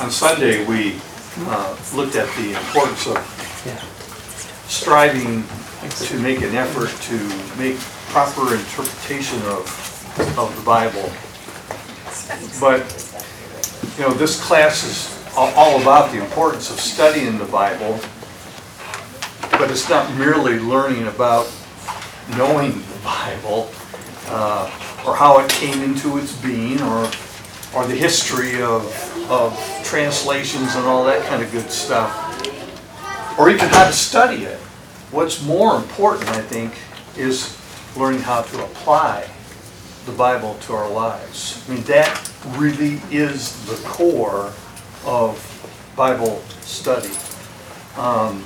On Sunday, we uh, looked at the importance of striving to make an effort to make proper interpretation of, of the Bible. But, you know, this class is all about the importance of studying the Bible, but it's not merely learning about knowing the Bible, uh, or how it came into its being, or, or the history of, of translations and all that kind of good stuff, or even how to study it. What's more important, I think, is learning how to apply the Bible to our lives. I mean, that really is the core of Bible study. Um,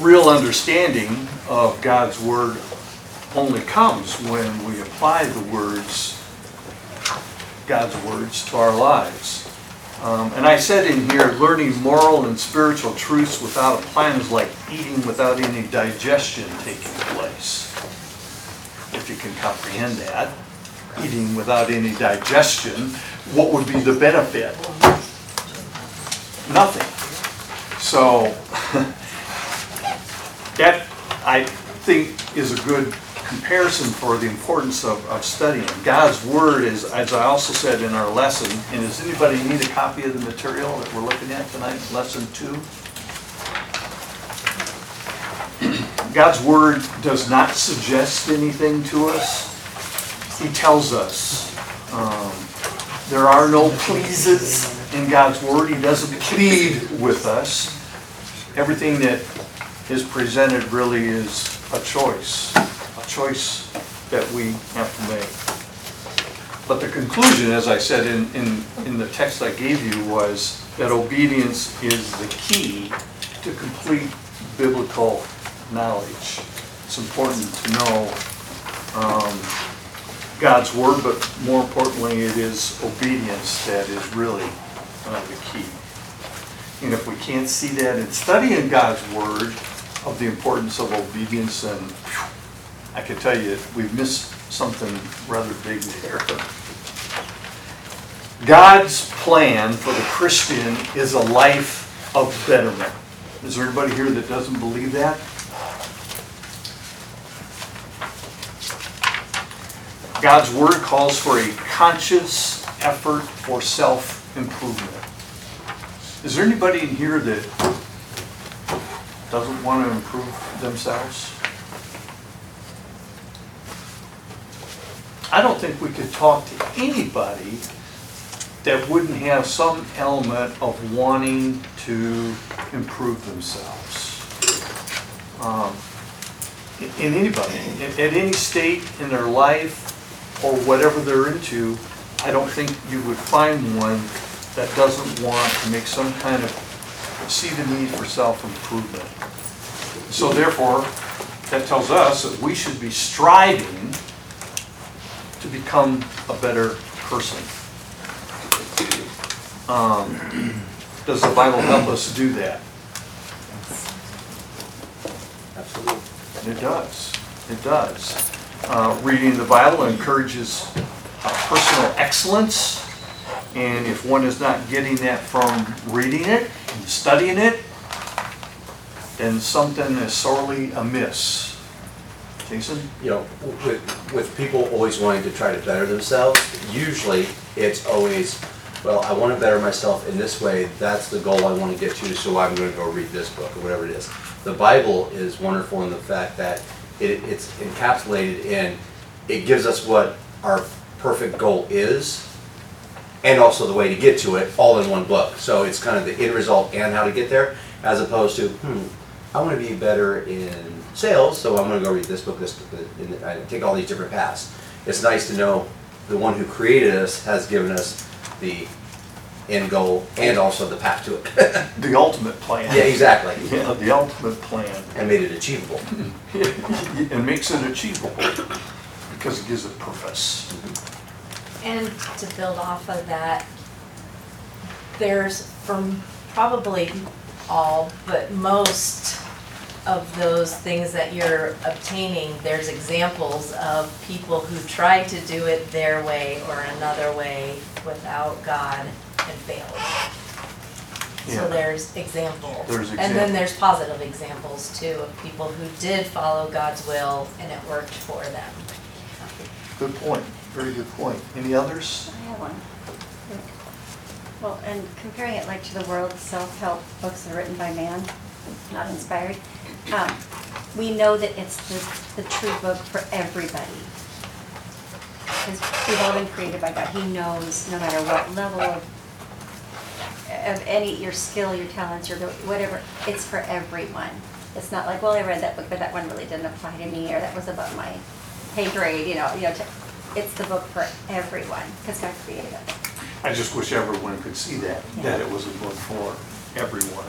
Real understanding of God's Word only comes when we apply the words, God's words to our lives. Um, and I said in here, learning moral and spiritual truths without applying is like eating without any digestion taking place. If you can comprehend that, eating without any digestion, what would be the benefit? Nothing. So, that, I think, is a good comparison for the importance of, of studying. God's Word is, as I also said in our lesson, and does anybody need a copy of the material that we're looking at tonight, lesson two? God's Word does not suggest anything to us. He tells us. Um, There are no pleases in God's Word. He doesn't plead with us. Everything that is presented really is a choice, choice that we have to make. But the conclusion, as I said in, in, in the text I gave you, was that obedience is the key to complete biblical knowledge. It's important to know um, God's word, but more importantly, it is obedience that is really uh, the key. And if we can't see that in studying God's word of the importance of obedience, then I can tell you, we've missed something rather big there. God's plan for the Christian is a life of betterment. Is there anybody here that doesn't believe that? God's word calls for a conscious effort for self-improvement. Is there anybody in here that doesn't want to improve themselves? I don't think we could talk to anybody that wouldn't have some element of wanting to improve themselves. Um, in- anybody, at any state in their life or whatever they're into, I don't think you would find one that doesn't want to make some kind of, see the need for self-improvement. So therefore, that tells us that we should be striving to become a better person. Um, Does the Bible help us do that? Absolutely. It does, it does. Uh, Reading the Bible encourages uh, personal excellence, and if one is not getting that from reading it and studying it, then something is sorely amiss. Jason? You know, with, with people always wanting to try to better themselves, usually it's always, well, I want to better myself in this way, that's the goal I want to get to, so I'm going to go read this book or whatever it is. The Bible is wonderful in the fact that it, it's encapsulated in, it gives us what our perfect goal is, and also the way to get to it, all in one book. So it's kind of the end result and how to get there, as opposed to, hmm, I want to be better in sales, so I'm going to go read this book, this book, and I take all these different paths. It's nice to know the one who created us has given us the end goal and also the path to it. The ultimate plan. yeah, exactly. Yeah, the ultimate plan. And made it achievable. And makes it achievable, because it gives it purpose. And to build off of that, there's from probably all, but most of those things that you're obtaining, there's examples of people who tried to do it their way or another way without God and failed. Yeah. So there's examples. There's And then examples. there's positive examples too of people who did follow God's will and it worked for them. Good point, very good point. Any others? I have one. Well, and comparing it like to the world, self-help books that are written by man, not inspired, um, we know that it's the, the true book for everybody. Because we've all been created by God. He knows, no matter what level of, of any, your skill, your talents, your, whatever, it's for everyone. It's not like, well, I read that book, but that one really didn't apply to me, or that was above my pay grade, you know, you know, to- it's the book for everyone, because God created it. I just wish everyone could see that, that it was a book for everyone.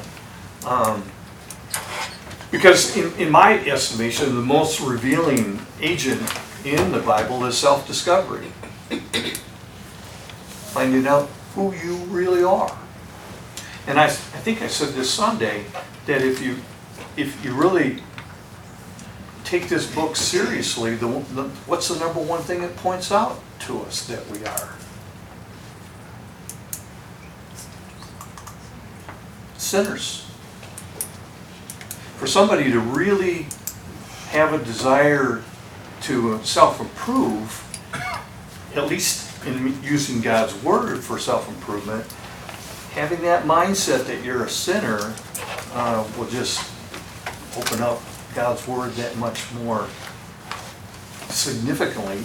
Um, Because in, in my estimation, the most revealing agent in the Bible is self-discovery. Finding out who you really are. And I, I think I said this Sunday, that if you, if you really take this book seriously, the, the- what's the number one thing it points out to us that we are? sinners. For somebody to really have a desire to self-improve, at least in using God's word for self-improvement, having that mindset that you're a sinner uh, will just open up God's word that much more significantly.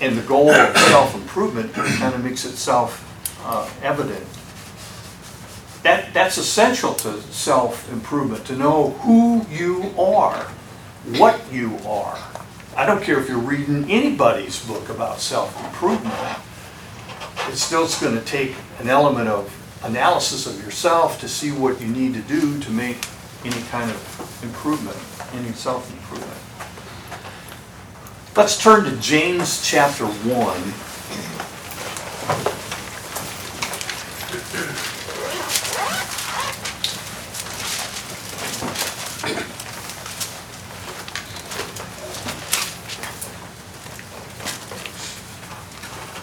And the goal of self-improvement kind of makes itself uh, evident that, that's essential to self-improvement, to know who you are, what you are. I don't care if you're reading anybody's book about self-improvement. It's still going to take an element of analysis of yourself to see what you need to do to make any kind of improvement, any self-improvement. Let's turn to James chapter 1.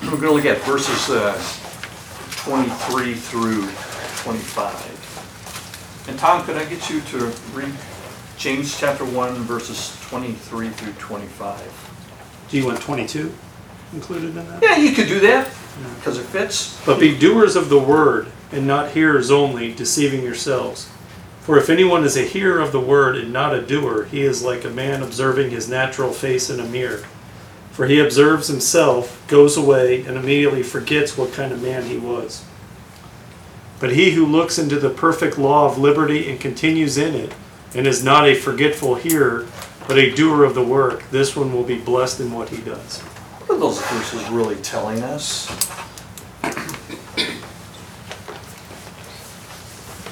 We're going to look at verses uh, 23 through 25. And Tom, could I get you to read James chapter 1, verses 23 through 25? Do you want 22 included in that? Yeah, you could do that, because it fits. But be doers of the word, and not hearers only, deceiving yourselves. For if anyone is a hearer of the word and not a doer, he is like a man observing his natural face in a mirror. For he observes himself, goes away, and immediately forgets what kind of man he was. But he who looks into the perfect law of liberty and continues in it, and is not a forgetful hearer, but a doer of the work, this one will be blessed in what he does. What are those verses really telling us? You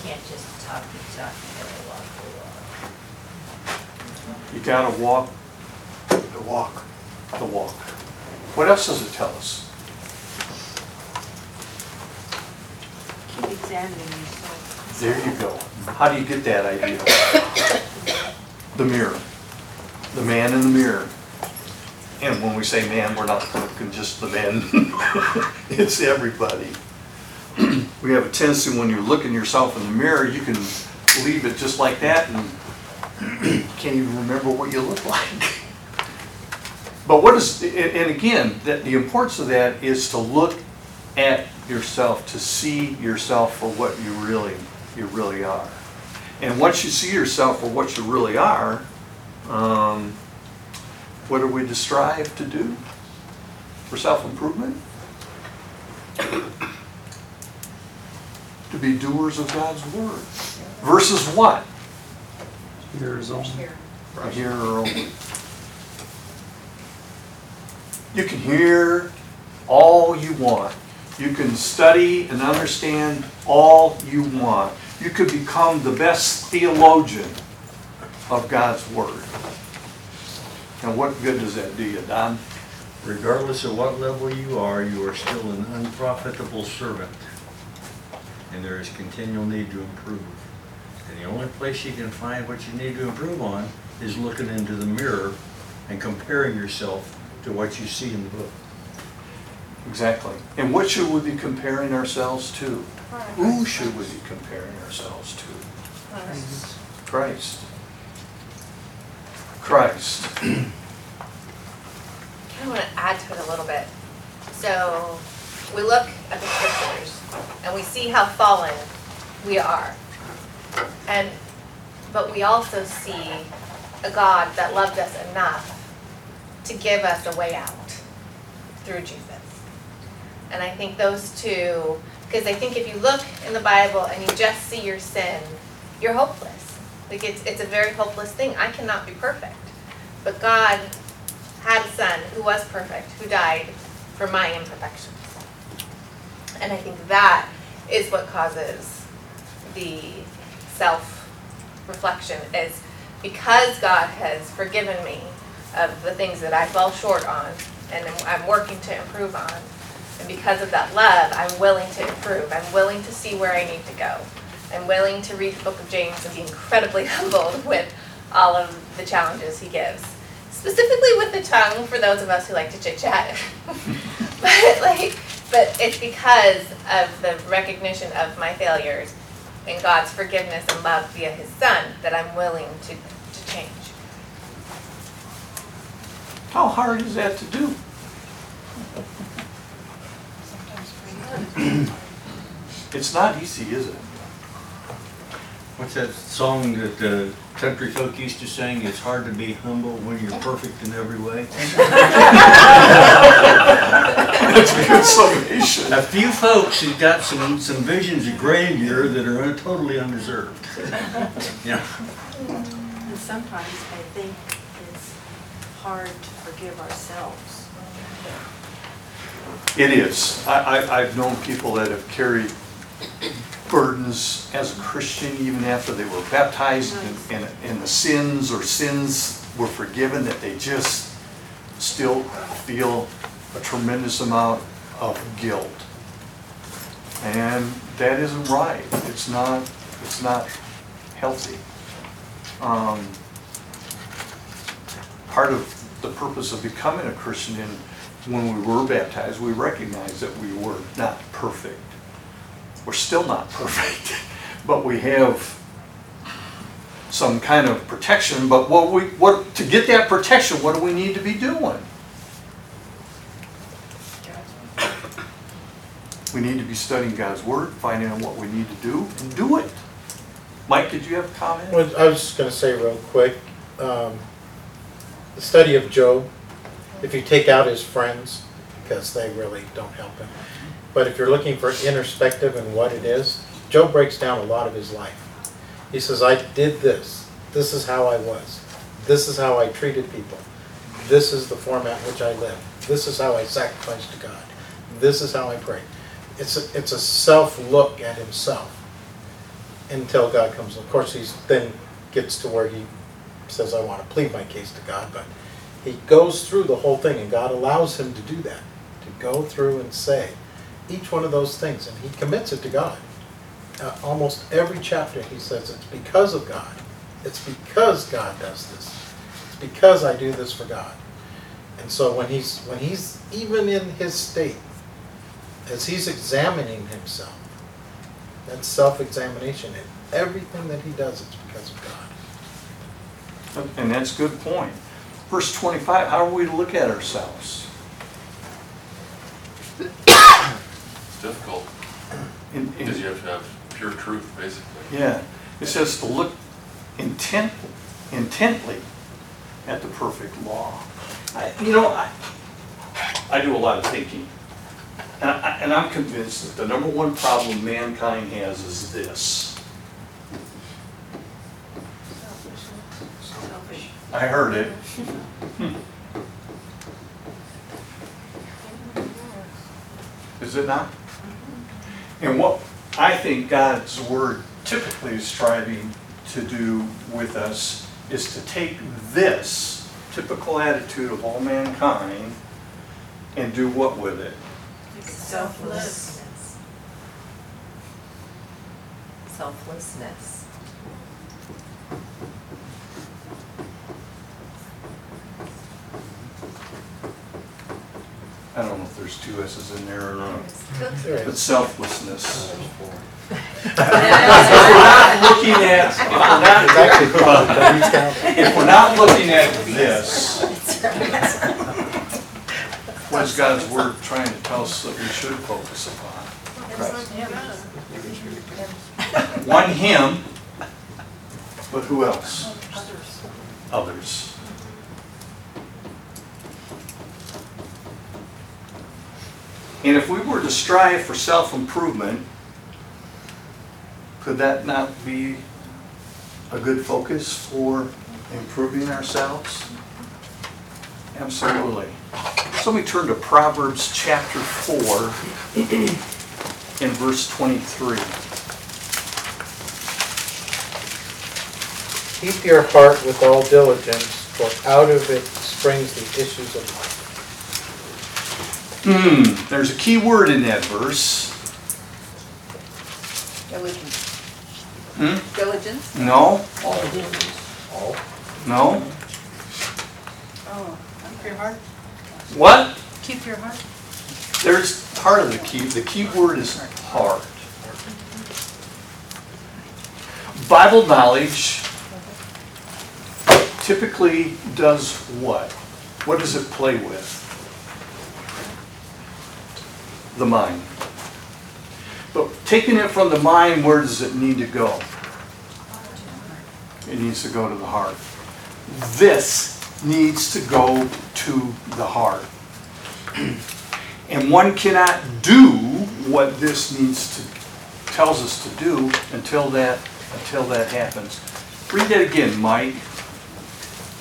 can't just talk the talk, you gotta walk the walk. You gotta walk the walk, the walk. What else does it tell us? Keep examining yourself. There you go. How do you get that idea? The mirror. The man in the mirror. And when we say man, we're not talking just the men. It's everybody. We have a tendency when you look in yourself in the mirror, you can leave it just like that and can't even remember what you look like. But what is, and and again, that the importance of that is to look at yourself, to see yourself for what you really, you really are. And once you see yourself for what you really are, um, what are we to strive to do for self-improvement? To be doers of God's word. Versus what? Hearers only. A hearer only. You can hear all you want. You can study and understand all you want. You could become the best theologian of God's Word. And what good does that do you, Don? Regardless of what level you are, you are still an unprofitable servant. And there is continual need to improve. And the only place you can find what you need to improve on is looking into the mirror and comparing yourself to what you see in the book. Exactly. And what should we be comparing ourselves to? Who should we be comparing ourselves to? Christ. Christ. I want to add to it a little bit. So we look at the scriptures and we see how fallen we are. And, but we also see a God that loved us enough to give us a way out through Jesus. And I think those two, because I think if you look in the Bible and you just see your sin, you're hopeless. Like it's, it's a very hopeless thing. I cannot be perfect. But God had a son who was perfect, who died for my imperfections. And I think that is what causes the self-reflection is because God has forgiven me of the things that I fell short on and I'm working to improve on. And because of that love, I'm willing to improve. I'm willing to see where I need to go. I'm willing to read the book of James and be incredibly humbled with all of the challenges he gives. Specifically with the tongue for those of us who like to chit chat. but like but it's because of the recognition of my failures and God's forgiveness and love via his son that I'm willing to, to change. How hard is that to do? It's not easy, is it? What's that song that the country folk used to sing? It's hard to be humble when you're perfect in every way. That's a good summation. A few folks who've got some, some visions of grandeur that are un- totally undeserved. Yeah. And sometimes I think it's hard to forgive ourselves. It is. I, I, I've known people that have carried burdens as a Christian even after they were baptized and, and, and the sins or sins were forgiven, that they just still feel a tremendous amount of guilt. And that isn't right. It's not, it's not healthy. Um, part of the purpose of becoming a Christian and when we were baptized, we recognized that we were not perfect. We're still not perfect, but we have some kind of protection, but what we, what, to get that protection, what do we need to be doing? We need to be studying God's word, finding out what we need to do, and do it. Mike, did you have a comment? I was just gonna say real quick, um, the study of Job, if you take out his friends, because they really don't help him, but if you're looking for introspective and what it is, Job breaks down a lot of his life. He says, I did this, this is how I was, this is how I treated people, this is the format in which I live, this is how I sacrificed to God, this is how I pray. It's a, it's a self-look at himself until God comes. Of course, he's then gets to where he says, I want to plead my case to God, but he goes through the whole thing, and God allows him to do that, to go through and say each one of those things, and he commits it to God. Uh, almost every chapter he says, it's because of God. It's because God does this. It's because I do this for God. And so when he's when he's even in his state, as he's examining himself, that's self-examination. And everything that he does, it's because of God. And that's a good point. Verse 25, how are we to look at ourselves? It's difficult, In- in- because you have to have pure truth, basically. Yeah, it says to look intent, intently at the perfect law. I- You know, I, I do a lot of thinking. And I, and I'm convinced that the number one problem mankind has is this. Selfish. I heard it. Is it not? And what I think God's word typically is striving to do with us is to take this typical attitude of all mankind and do what with it? Selflessness. Selflessness. Two S's in there, or, uh, but selflessness. If we're not looking at, if we're not- It's actually called W's County. if we're not looking at this, what is God's word trying to tell us that we should focus upon? One, him, but who else? Others. And if we were to strive for self-improvement, could that not be a good focus for improving ourselves? Absolutely. So let me turn to Proverbs chapter 4 in verse 23. Keep your heart with all diligence, for out of it springs the issues of life. Hmm, there's a key word in that verse. Diligence. Hmm? Diligence? No, All diligence. All? no. Oh, keep your heart, What? keep your heart. There's part of the key, the key word is heart. Bible knowledge typically does what? What does it play with? The mind. But taking it from the mind, where does it need to go? It needs to go to the heart. This needs to go to the heart. And one cannot do what this needs to, tells us to do until that, until that happens. Read that again, Mike.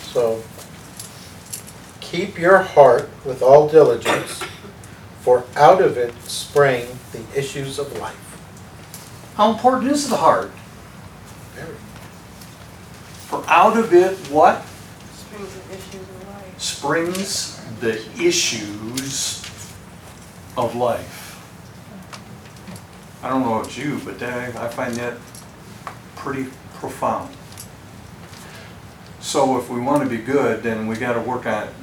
So, keep your heart with all diligence, for out of it sprang the issues of life. How important is the heart? Very. For out of it, what? Springs of issues of life. Springs the issues of life. I don't know about you, but that, I find that pretty profound. So if we want to be good, then we got to work on it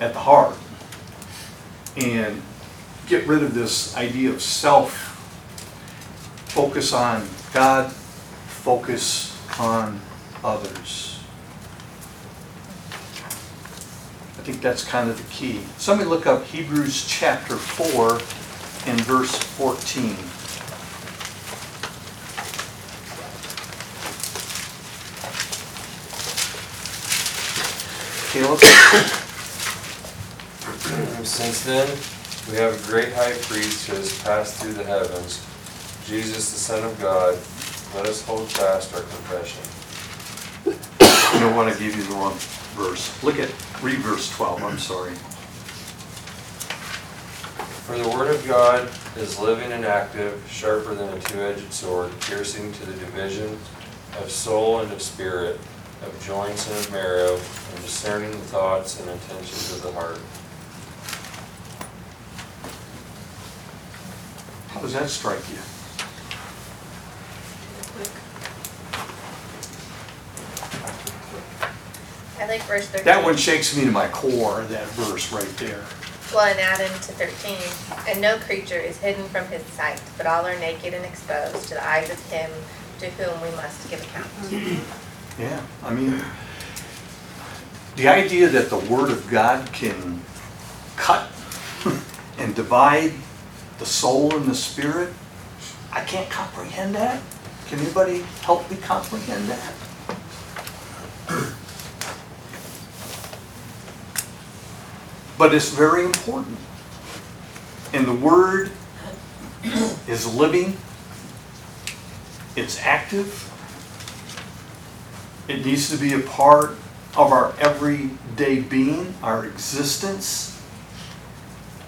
at the heart and get rid of this idea of self. Focus on God, focus on others. I think that's kind of the key. Somebody look up Hebrews chapter 4 and verse 14. Caleb? Since then, we have a great high priest who has passed through the heavens, Jesus, the Son of God. Let us hold fast our confession. I don't want to give you the wrong verse. Look at, read verse 12, I'm sorry. For the word of God is living and active, sharper than a two-edged sword, piercing to the division of soul and of spirit, of joints and of marrow, and discerning the thoughts and intentions of the heart. How does that strike you? I like verse thirteen. That one shakes me to my core, that verse right there. Well, and add into thirteen, and no creature is hidden from his sight, but all are naked and exposed to the eyes of him to whom we must give account. Yeah, I mean, the idea that the Word of God can cut and divide the soul and the spirit, I can't comprehend that. Can anybody help me comprehend that? But it's very important. And the Word is living, it's active, it needs to be a part of our everyday being, our existence.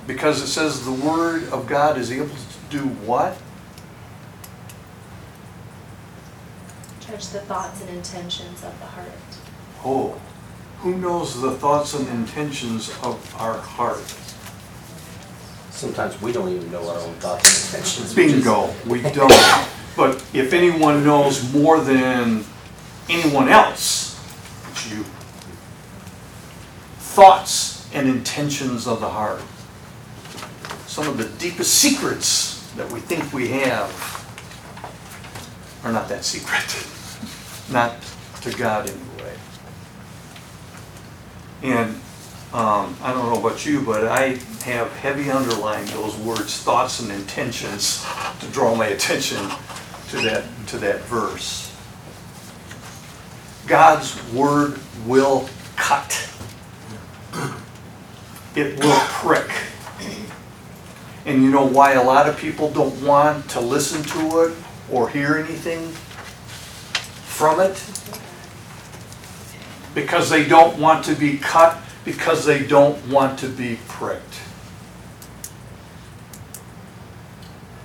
Because it says the Word of God is able to do what? Judge the thoughts and intentions of the heart. Oh, who knows the thoughts and intentions of our heart? Sometimes we don't even know our own thoughts and intentions. which is- Bingo, we don't. But if anyone knows more than anyone else, it's you. Thoughts and intentions of the heart. Some of the deepest secrets that we think we have are not that secret. Not to God anyway. And um, I don't know about you, but I have heavy underlined those words, thoughts and intentions, to draw my attention to that, to that verse. God's word will cut. It will prick. And you know why a lot of people don't want to listen to it or hear anything from it? Because they don't want to be cut, because they don't want to be pricked.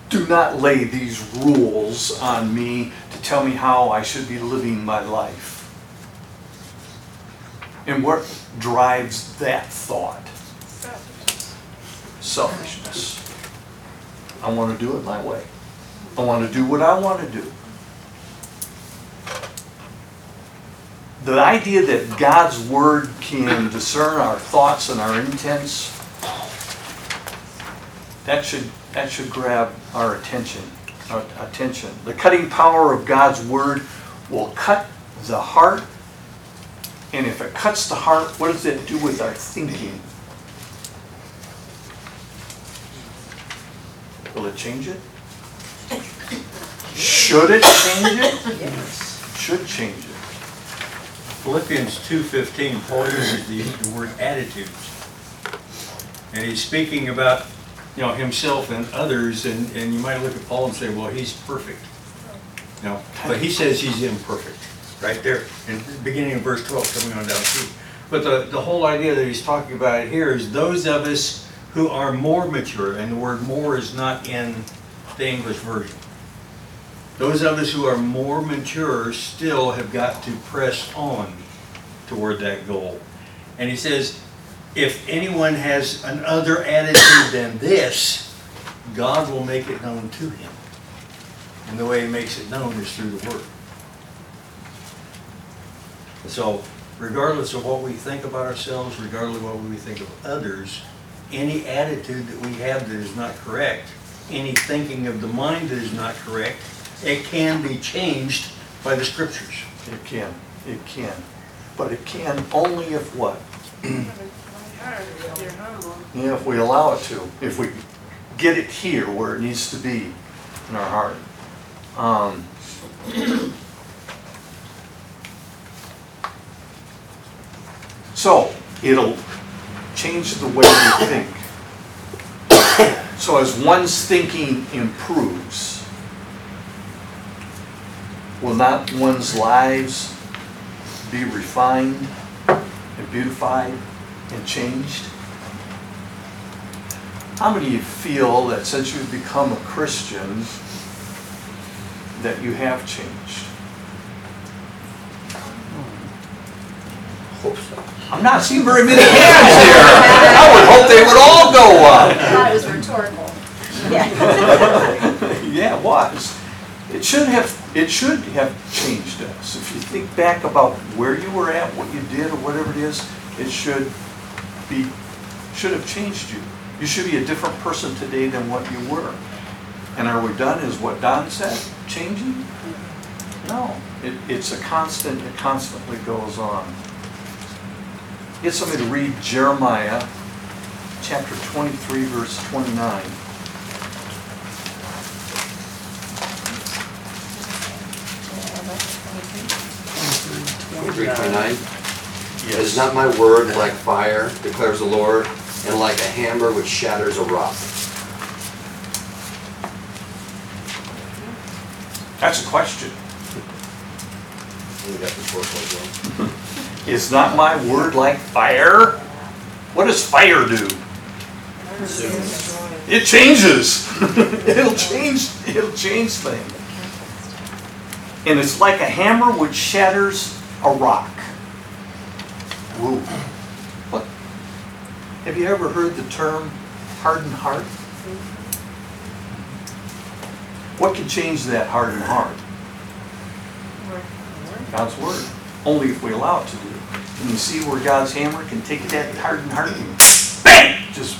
Do not lay these rules on me to tell me how I should be living my life. And what drives that thought? Selfishness. I want to do it my way. I want to do what I want to do. The idea that God's word can discern our thoughts and our intents, that should, that should grab our attention, our attention. The cutting power of God's word will cut the heart, and if it cuts the heart, what does it do with our thinking? Will it change it? Should it change it? Yes. Should change it. Philippians 2:15, Paul uses the the word attitudes. And he's speaking about, you know, himself and others, and, and you might look at Paul and say, well, he's perfect. No, but he says he's imperfect, right there, in the beginning of verse 12, coming on down through. But the, the whole idea that he's talking about here is those of us who are more mature, and the word more is not in the English version. Those of us who are more mature still have got to press on toward that goal. And he says, if anyone has another attitude than this, God will make it known to him. And the way he makes it known is through the Word. So, regardless of what we think about ourselves, regardless of what we think of others, any attitude that we have that is not correct, any thinking of the mind that is not correct, it can be changed by the scriptures. It can, it can. But it can only if what? Yeah, if we allow it to, if we get it here where it needs to be in our heart. Um, So, it'll change the way we think. So as one's thinking improves, will not one's lives be refined and beautified and changed? How many of you feel that since you've become a Christian, that you have changed? Hope so. I'm not seeing very many hands here. I would hope they would all go up. I thought it was rhetorical. Yeah. Yeah, it was. It should have, it should have changed us. If you think back about where you were at, what you did, or whatever it is, it should be, should have changed you. You should be a different person today than what you were. And are we done, is what Don said, changing? No, it, it's a constant, it constantly goes on. Get somebody to read Jeremiah chapter 23, verse 29. Three twenty-nine. Is not my word like fire, declares the Lord, and like a hammer which shatters a rock? That's a question. Is not my word like fire? What does fire do? It changes. it'll change. It'll change things. And it's like a hammer which shatters a rock. Whoa. What? Have you ever heard the term hardened heart? What can change that hardened heart? God's word. Only if we allow it to do. And you see where God's hammer can take that hardened heart and bang, just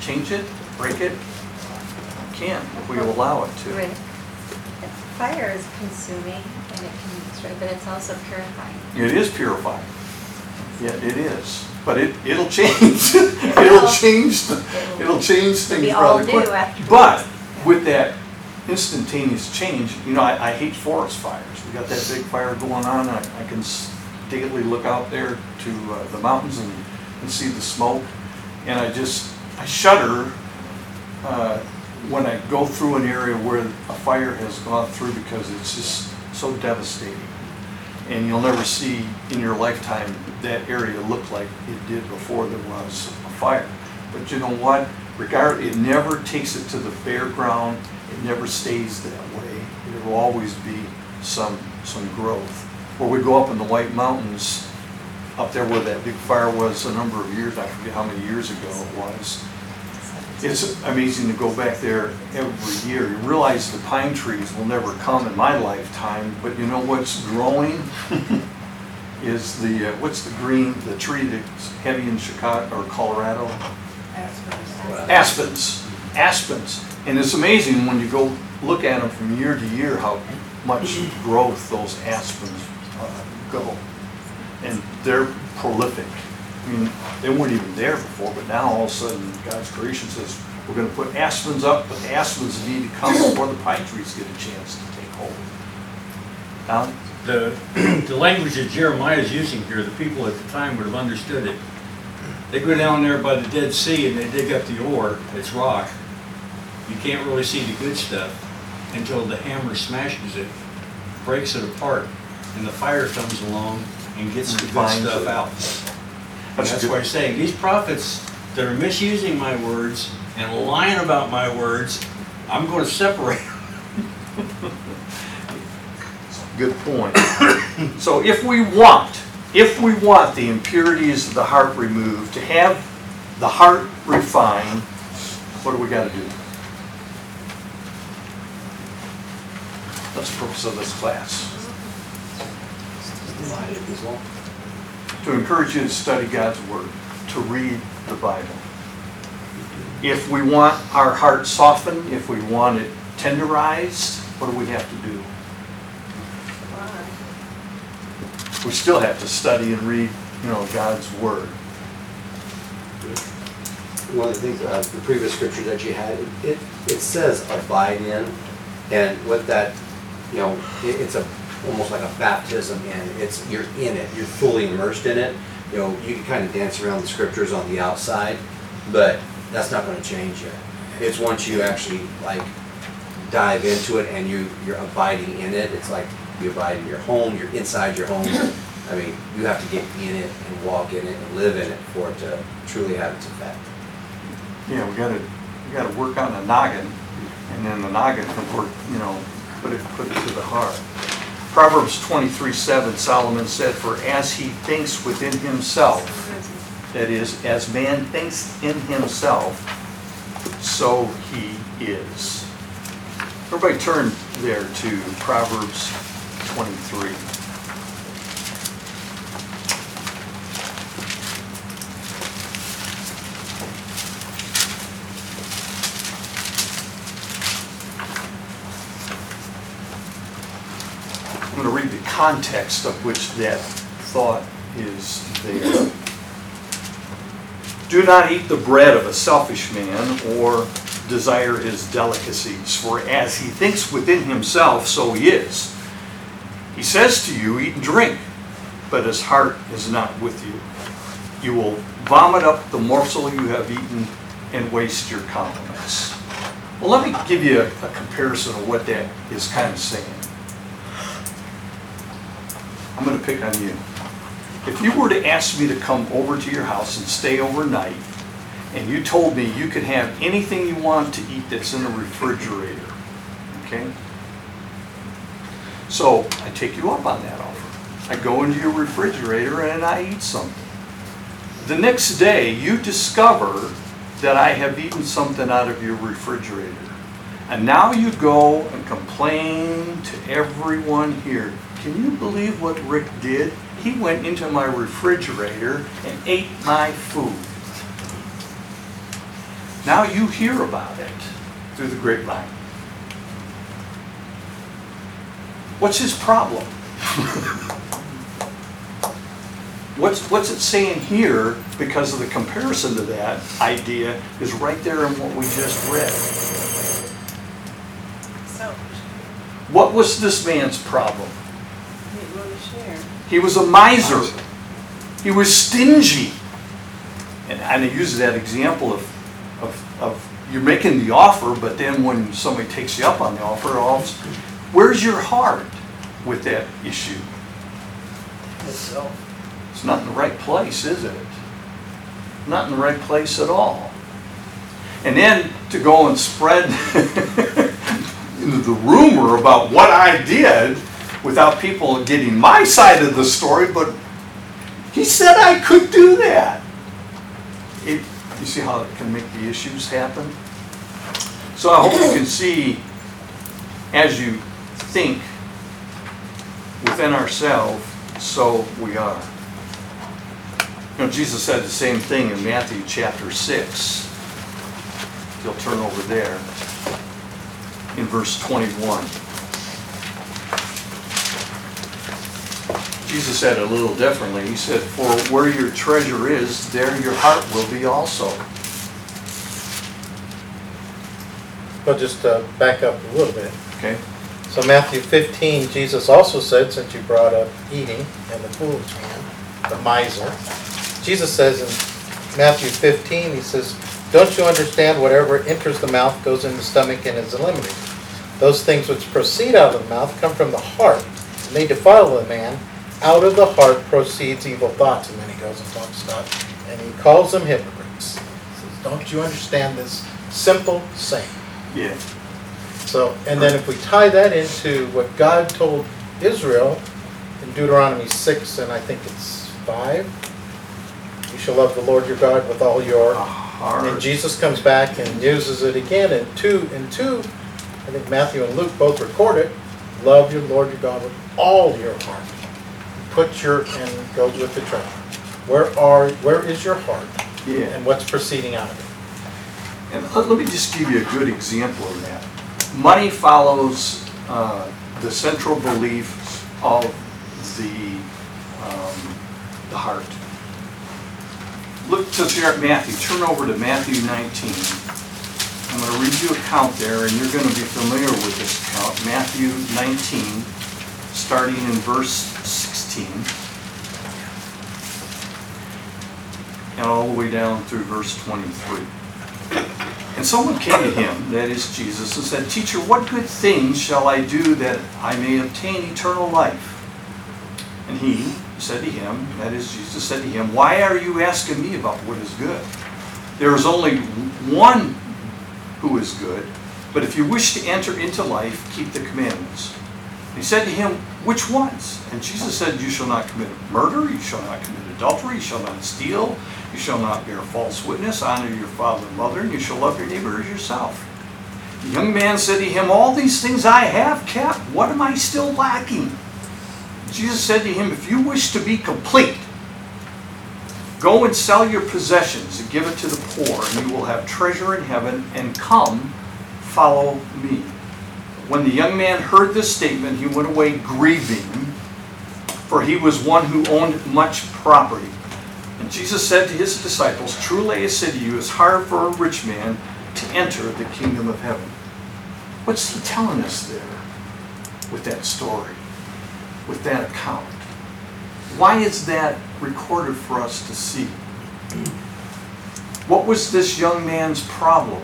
change it? break it? Can, if we allow it to. Right. Fire is consuming and it can destroy, but it's also purifying. It is purifying. Yeah, it is. But it, it'll change. It'll change, the- it'll change things rather quick. But with that instantaneous change, you know, I, I hate forest fires. We got that big fire going on, I, I can daily look out there to uh, the mountains and, and see the smoke. And I just, I shudder, uh, when I go through an area where a fire has gone through because it's just so devastating. And you'll never see in your lifetime that area look like it did before there was a fire. But you know what? Regard, it never takes it to the bare ground. It never stays that way. It'll always be some, some growth. Where we go up in the White Mountains, up there where that big fire was a number of years, I forget how many years ago it was. It's amazing to go back there every year. You realize the pine trees will never come in my lifetime, but you know what's growing? Is the, uh, what's the green, the tree that's heavy in Chicago or Colorado? Aspens, aspens. And it's amazing when you go look at them from year to year, how much growth those aspens uh, go. And they're prolific. I mean, they weren't even there before, but now all of a sudden, God's creation says, we're gonna put aspens up, but the aspens need to come before the pine trees get a chance to take hold. Alan? The, the language that Jeremiah is using here, the people at the time would have understood it. They go down there by the Dead Sea and they dig up the ore, it's rock. You can't really see the good stuff until the hammer smashes it, breaks it apart, and the fire comes along and gets the good Finds stuff it. out. And That's that's good- why I'm saying, these prophets that are misusing my words and lying about my words, I'm gonna separate. them. Good point. So if we want, if we want the impurities of the heart removed, to have the heart refined, what do we gotta do? The purpose of this class. To encourage you to study God's Word, to read the Bible. If we want our heart softened, if we want it tenderized, what do we have to do? we still have to study and read, you know, God's word. One of the things, uh, the previous scripture that you had, it, it says abide in, and what that, you know, it, it's a, almost like a baptism and it's, you're in it, you're fully immersed in it. You know, you can kind of dance around the scriptures on the outside, but that's not gonna change you. It's once you actually like dive into it and you, you're abiding in it, it's like you abide in your home, you're inside your home. I mean, you have to get in it and walk in it and live in it for it to truly have its effect. Yeah, we gotta, we gotta work on the noggin, and then the noggin can work, you know, put it, put it to the heart. Proverbs 23 7, Solomon said, For as he thinks within himself, that is, as man thinks in himself, so he is. Everybody turn there to Proverbs 23. Context of which that thought is there. Do not eat the bread of a selfish man or desire his delicacies, for as he thinks within himself, so he is. He says to you, Eat and drink, but his heart is not with you. You will vomit up the morsel you have eaten and waste your compliments. Well, let me give you a, a comparison of what that is kind of saying. I'm going to pick on you. If you were to ask me to come over to your house and stay overnight, and you told me you could have anything you want to eat that's in the refrigerator, okay? So I take you up on that offer. I go into your refrigerator and I eat something. The next day, you discover that I have eaten something out of your refrigerator. And now you go and complain to everyone here. Can you believe what Rick did? He went into my refrigerator and ate my food. Now you hear about it through the grapevine. What's his problem? What's, what's it saying here, because of the comparison to that idea, is right there in what we just read. So, What was this man's problem? you want to share? He was a miser. He was stingy. And I use that example of, of, of you're making the offer, but then when somebody takes you up on the offer, all, of a sudden, where's your heart with that issue? It's not in the right place, is it? Not in the right place at all. And then to go and spread the rumor about what I did without people getting my side of the story, but he said I could do that. It, you see how it can make the issues happen? So I hope you can see as you think within ourselves, so we are. You know, Jesus said the same thing in Matthew chapter 6. If You'll turn over there in verse 21. Jesus said it a little differently. He said, For where your treasure is, there your heart will be also. But just to back up a little bit. Okay? So Matthew 15, Jesus also said, since you brought up eating and the foolish man, the miser, Jesus says in Matthew 15, he says, Don't you understand whatever enters the mouth goes in the stomach and is eliminated? Those things which proceed out of the mouth come from the heart, and they defile the man. Out of the heart proceeds evil thoughts. And then he goes and talks about, and he calls them hypocrites. He says, Don't you understand this simple saying? Yeah. So, and then if we tie that into what God told Israel in Deuteronomy 6 and I think it's 5, you shall love the Lord your God with all your. Heart. And. Jesus comes back and uses it again in 2, in 2, I think Matthew and Luke both record it, love your Lord your God with all your heart. Put your, and goes with the treasure. Where are, where is your heart? Yeah. And what's proceeding out of it? And let let me just give you a good example of that. Money follows uh, the central beliefs of the, um, the heart. Look, to at Matthew, turn over to Matthew 19. I'm going to read you a count there, and you're going to be familiar with this count. Matthew 19, starting in verse 16. And all the way down through verse 23. And someone came to him, that is Jesus, and said, Teacher, what good things shall I do that I may obtain eternal life? And he said to him, that is Jesus said to him, Why are you asking me about what is good? There is only one who is good, but if you wish to enter into life, keep the commandments. He said to him, Which ones? And Jesus said, You shall not commit murder, you shall not commit adultery, you shall not steal, you shall not bear false witness, honor your father and mother, and you shall love your neighbor as yourself. The young man said to him, All these things I have kept, what am I still lacking? Jesus said to him, If you wish to be complete, go and sell your possessions and give it to the poor, and you will have treasure in heaven, and come, follow me. When the young man heard this statement, he went away grieving, for he was one who owned much property. And Jesus said to his disciples, Truly I say to you, it's hard for a rich man to enter the kingdom of heaven. What's he telling us there with that story, with that account? Why is that recorded for us to see? What was this young man's problem?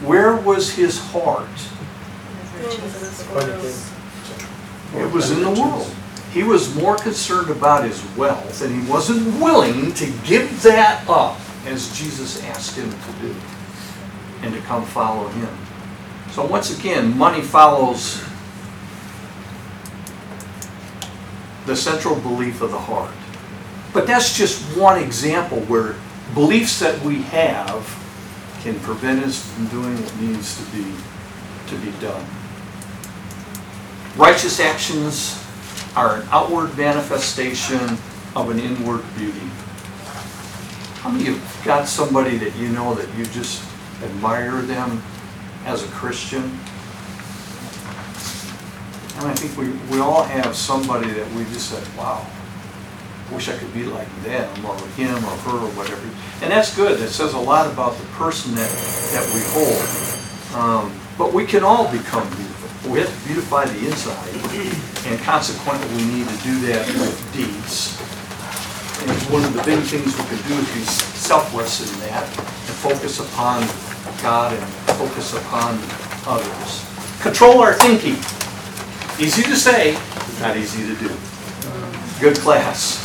Where was his heart? It was in the world. He was more concerned about his wealth, and he wasn't willing to give that up as Jesus asked him to do, and to come follow him. So once again, money follows the central belief of the heart. But that's just one example where beliefs that we have can prevent us from doing what needs to be, to be done. Righteous actions are an outward manifestation of an inward beauty. How many of you got somebody that you know that you just admire them as a Christian? And I think we, we all have somebody that we just said, wow, wish I could be like them or him or her or whatever. And that's good. That says a lot about the person that, that we hold. Um, but we can all become beautiful. We have to beautify the inside. And consequently, we need to do that with deeds. And one of the big things we can do is be selfless in that and focus upon God and focus upon others. Control our thinking. Easy to say, not easy to do. Good class.